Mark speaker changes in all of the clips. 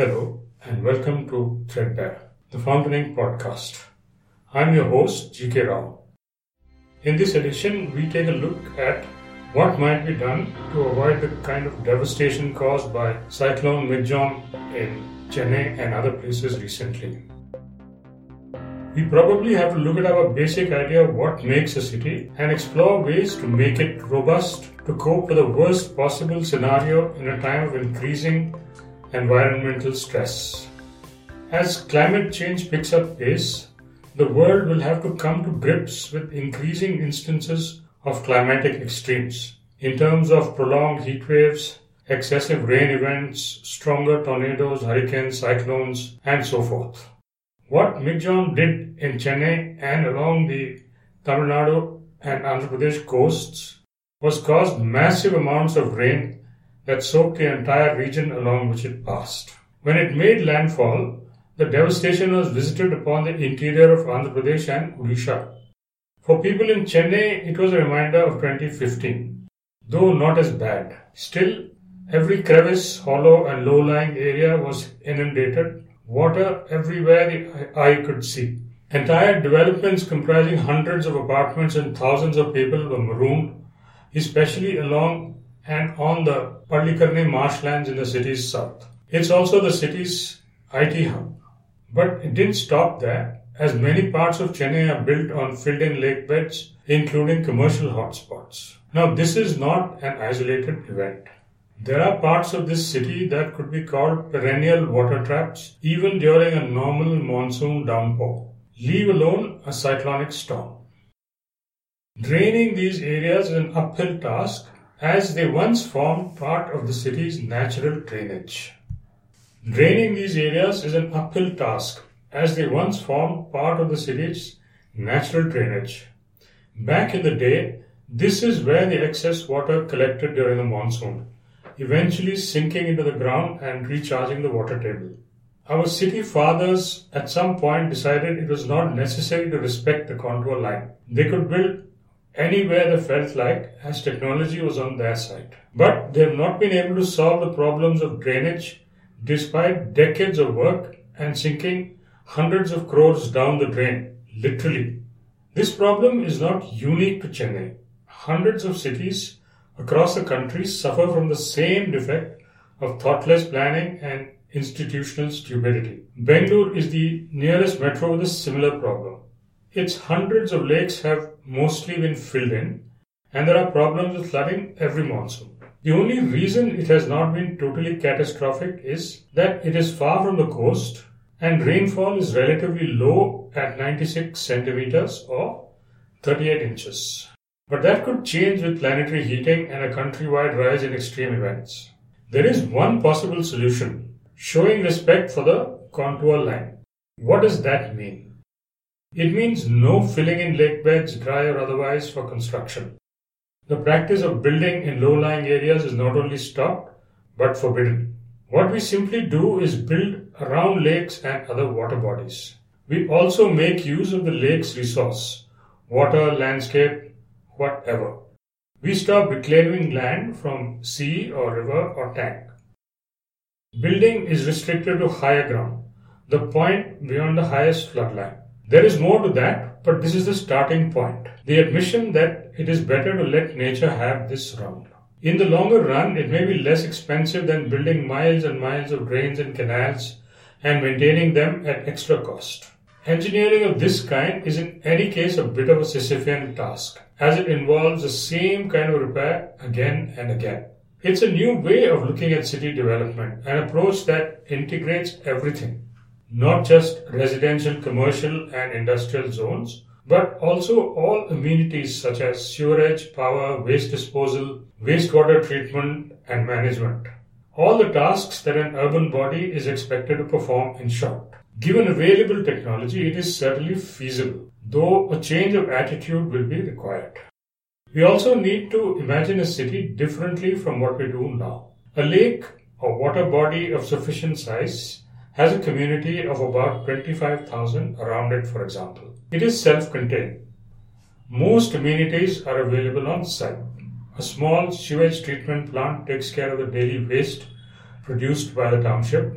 Speaker 1: Hello, and welcome to Threadbare, the Fountain podcast. I'm your host, G.K. Rao. In this edition, we take a look at what might be done to avoid the kind of devastation caused by Cyclone Michaung in Chennai and other places recently. We probably have to look at our basic idea of what makes a city and explore ways to make it robust to cope with the worst possible scenario in a time of increasing environmental stress. As climate change picks up pace, the world will have to come to grips with increasing instances of climatic extremes in terms of prolonged heat waves, excessive rain events, stronger tornadoes, hurricanes, cyclones, and so forth. What Michaung did in Chennai and along the Tamil Nadu and Andhra Pradesh coasts was cause massive amounts of rain that soaked the entire region along which it passed. When it made landfall, the devastation was visited upon the interior of Andhra Pradesh and Odisha. For people in Chennai, it was a reminder of 2015, though not as bad. Still, every crevice, hollow, and low lying area was inundated water everywhere the eye could see. Entire developments comprising hundreds of apartments and thousands of people were marooned, especially along and on the Pallikaranai marshlands in the city's south. It's also the city's IT hub. But it didn't stop there, as many parts of Chennai are built on filled in lake beds, including commercial hotspots. Now, this is not an isolated event. There are parts of this city that could be called perennial water traps even during a normal monsoon downpour, leave alone a cyclonic storm. Draining these areas is an uphill task as they once formed part of the city's natural drainage. Draining these areas is an uphill task as they once formed part of the city's natural drainage. Back in the day, this is where the excess water collected during the monsoon eventually sinking into the ground and recharging the water table. Our city fathers at some point decided it was not necessary to respect the contour line. They could build anywhere they felt like as technology was on their side. But they have not been able to solve the problems of drainage despite decades of work and sinking hundreds of crores down the drain, literally. This problem is not unique to Chennai. Hundreds of cities across the country suffer from the same defect of thoughtless planning and institutional stupidity. Bangalore is the nearest metro with a similar problem. Its hundreds of lakes have mostly been filled in, and there are problems with flooding every monsoon. The only reason it has not been totally catastrophic is that it is far from the coast and rainfall is relatively low at 96 centimeters or 38 inches. But that could change with planetary heating and a countrywide rise in extreme events. There is one possible solution showing respect for the contour line. What does that mean? It means no filling in lake beds, dry or otherwise, for construction. The practice of building in low lying areas is not only stopped but forbidden. What we simply do is build around lakes and other water bodies. We also make use of the lake's resource water, landscape, whatever. We stop reclaiming land from sea or river or tank. Building is restricted to higher ground, the point beyond the highest flood line. There is more to that, but this is the starting point. The admission that it is better to let nature have this round. In the longer run, it may be less expensive than building miles and miles of drains and canals and maintaining them at extra cost. Engineering of this kind is in any case a bit of a Sisyphean task, as it involves the same kind of repair again and again. It's a new way of looking at city development, an approach that integrates everything, not just residential, commercial, and industrial zones, but also all amenities such as sewerage, power, waste disposal, wastewater treatment, and management. All the tasks that an urban body is expected to perform in short. Given available technology, it is certainly feasible, though a change of attitude will be required. We also need to imagine a city differently from what we do now. A lake or water body of sufficient size has a community of about 25,000 around it, for example. It is self contained. Most amenities are available on site. A small sewage treatment plant takes care of the daily waste produced by the township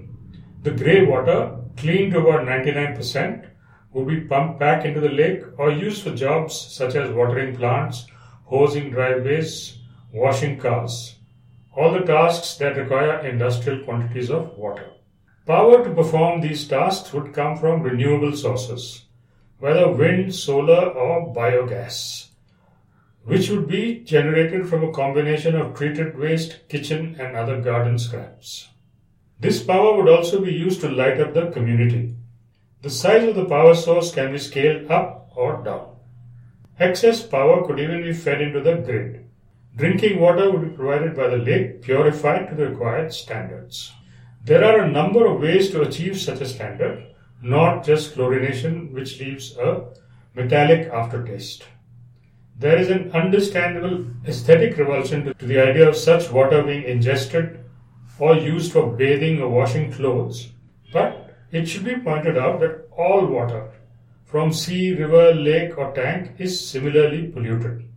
Speaker 1: The grey water, cleaned to about 99%, would be pumped back into the lake or used for jobs such as watering plants, hosing driveways, washing cars. All the tasks that require industrial quantities of water. Power to perform these tasks would come from renewable sources, whether wind, solar, or biogas, which would be generated from a combination of treated waste, kitchen, and other garden scraps. This power would also be used to light up the community. The size of the power source can be scaled up or down. Excess power could even be fed into the grid. Drinking water would be provided by the lake, purified to the required standards. There are a number of ways to achieve such a standard, not just chlorination, which leaves a metallic aftertaste. There is an understandable aesthetic revulsion to, the idea of such water being ingested or used for bathing or washing clothes, but it should be pointed out that all water, from sea, river, lake, or tank, is similarly polluted.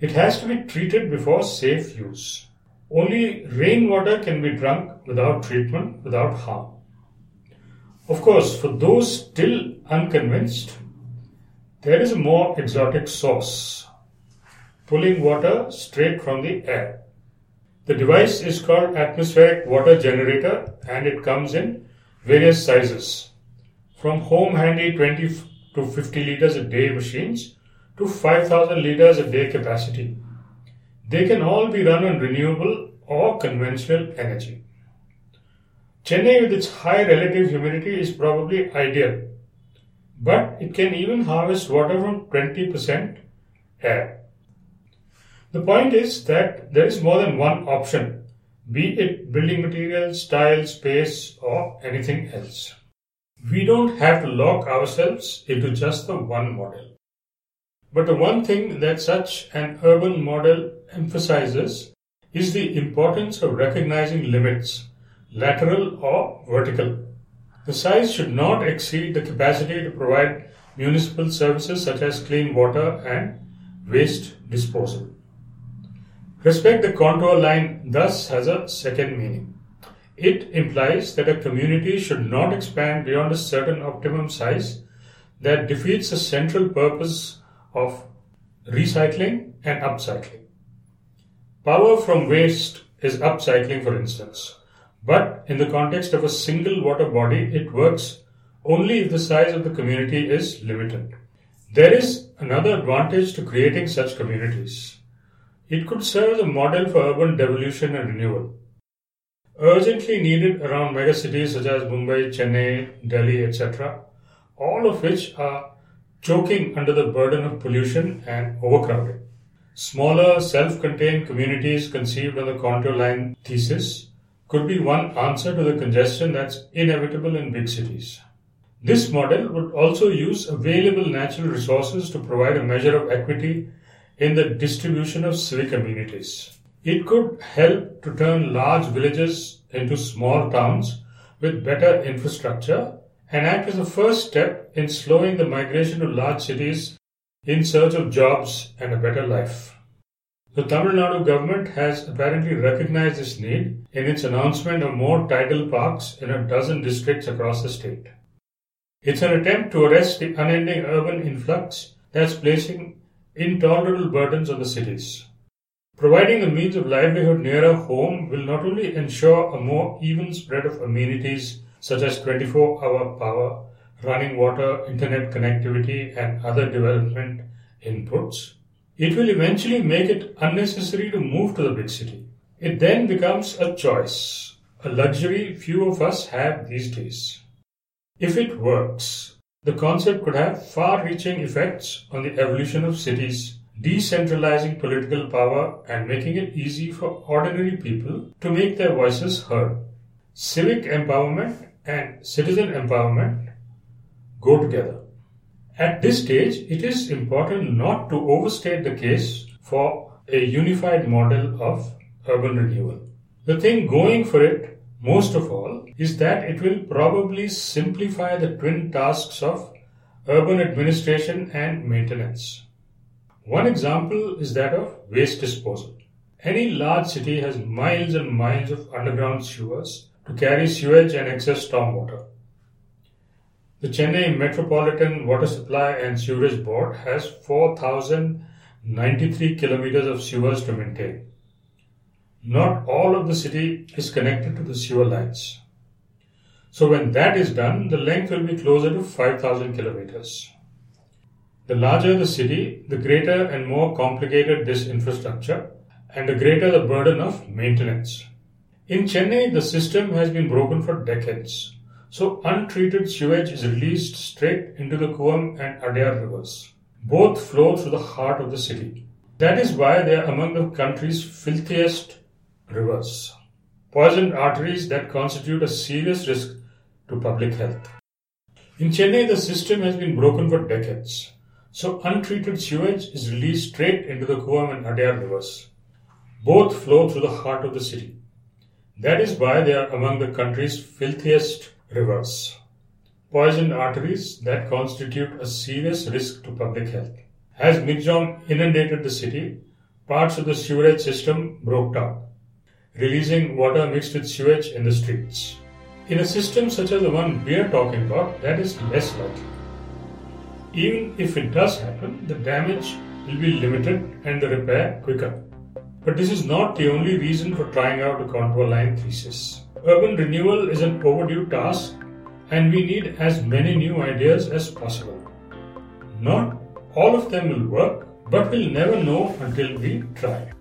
Speaker 1: It has to be treated before safe use. Only rainwater can be drunk without treatment, without harm. Of course, for those still unconvinced, there is a more exotic source pulling water straight from the air. The device is called atmospheric water generator and it comes in various sizes from home handy 20 to 50 liters a day machines to 5000 liters a day capacity. They can all be run on renewable or conventional energy. Chennai, with its high relative humidity, is probably ideal, but it can even harvest water from 20% air. The point is that there is more than one option, be it building materials, style, space, or anything else. We don't have to lock ourselves into just the one model. But the one thing that such an urban model emphasizes is the importance of recognizing limits, lateral or vertical. The size should not exceed the capacity to provide municipal services such as clean water and waste disposal. Respect the contour line thus has a second meaning. It implies that a community should not expand beyond a certain optimum size that defeats the central purpose of recycling and upcycling. Power from waste is upcycling, for instance, but in the context of a single water body, it works only if the size of the community is limited. There is another advantage to creating such communities. It could serve as a model for urban devolution and renewal. Urgently needed around megacities such as Mumbai, Chennai, Delhi, etc., all of which are choking under the burden of pollution and overcrowding. Smaller, self contained communities conceived on the contour line thesis could be one answer to the congestion that's inevitable in big cities. This model would also use available natural resources to provide a measure of equity in the distribution of civic amenities. It could help to turn large villages into small towns with better infrastructure and act as a first step in slowing the migration to large cities in search of jobs and a better life. The Tamil Nadu government has apparently recognized this need in its announcement of more Tidel parks in a dozen districts across the state. It's an attempt to arrest the unending urban influx that's placing intolerable burdens on the cities. Providing a means of livelihood nearer home will not only ensure a more even spread of amenities such as 24 hour power, running water, internet connectivity, and other development inputs, it will eventually make it unnecessary to move to the big city. It then becomes a choice, a luxury few of us have these days. If it works, the concept could have far reaching effects on the evolution of cities, decentralizing political power and making it easy for ordinary people to make their voices heard. Civic empowerment and citizen empowerment go together. At this stage, it is important not to overstate the case for a unified model of urban renewal. The thing going for it, most of all, is that it will probably simplify the twin tasks of urban administration and maintenance. One example is that of waste disposal. Any large city has miles and miles of underground sewers to carry sewage and excess stormwater. The Chennai Metropolitan Water Supply and Sewerage Board has 4,093 kilometers of sewers to maintain. Not all of the city is connected to the sewer lines. So when that is done, the length will be closer to 5,000 kilometers. The larger the city, the greater and more complicated this infrastructure, and the greater the burden of maintenance. In Chennai, the system has been broken for decades, so untreated sewage is released straight into the Cooum and Adyar rivers. Both flow through the heart of the city. That is why they are among the country's filthiest rivers, poisoned arteries that constitute a serious risk to public health. In Chennai, the system has been broken for decades, so untreated sewage is released straight into the Cooum and Adyar rivers. Both flow through the heart of the city. That is why they are among the country's filthiest rivers. Poisoned arteries that constitute a serious risk to public health. As Michaung inundated the city, parts of the sewerage system broke down, releasing water mixed with sewage in the streets. In a system such as the one we are talking about, that is less likely. Even if it does happen, the damage will be limited and the repair quicker. But this is not the only reason for trying out a contour line thesis. Urban renewal is an overdue task and we need as many new ideas as possible. Not all of them will work, but we'll never know until we try.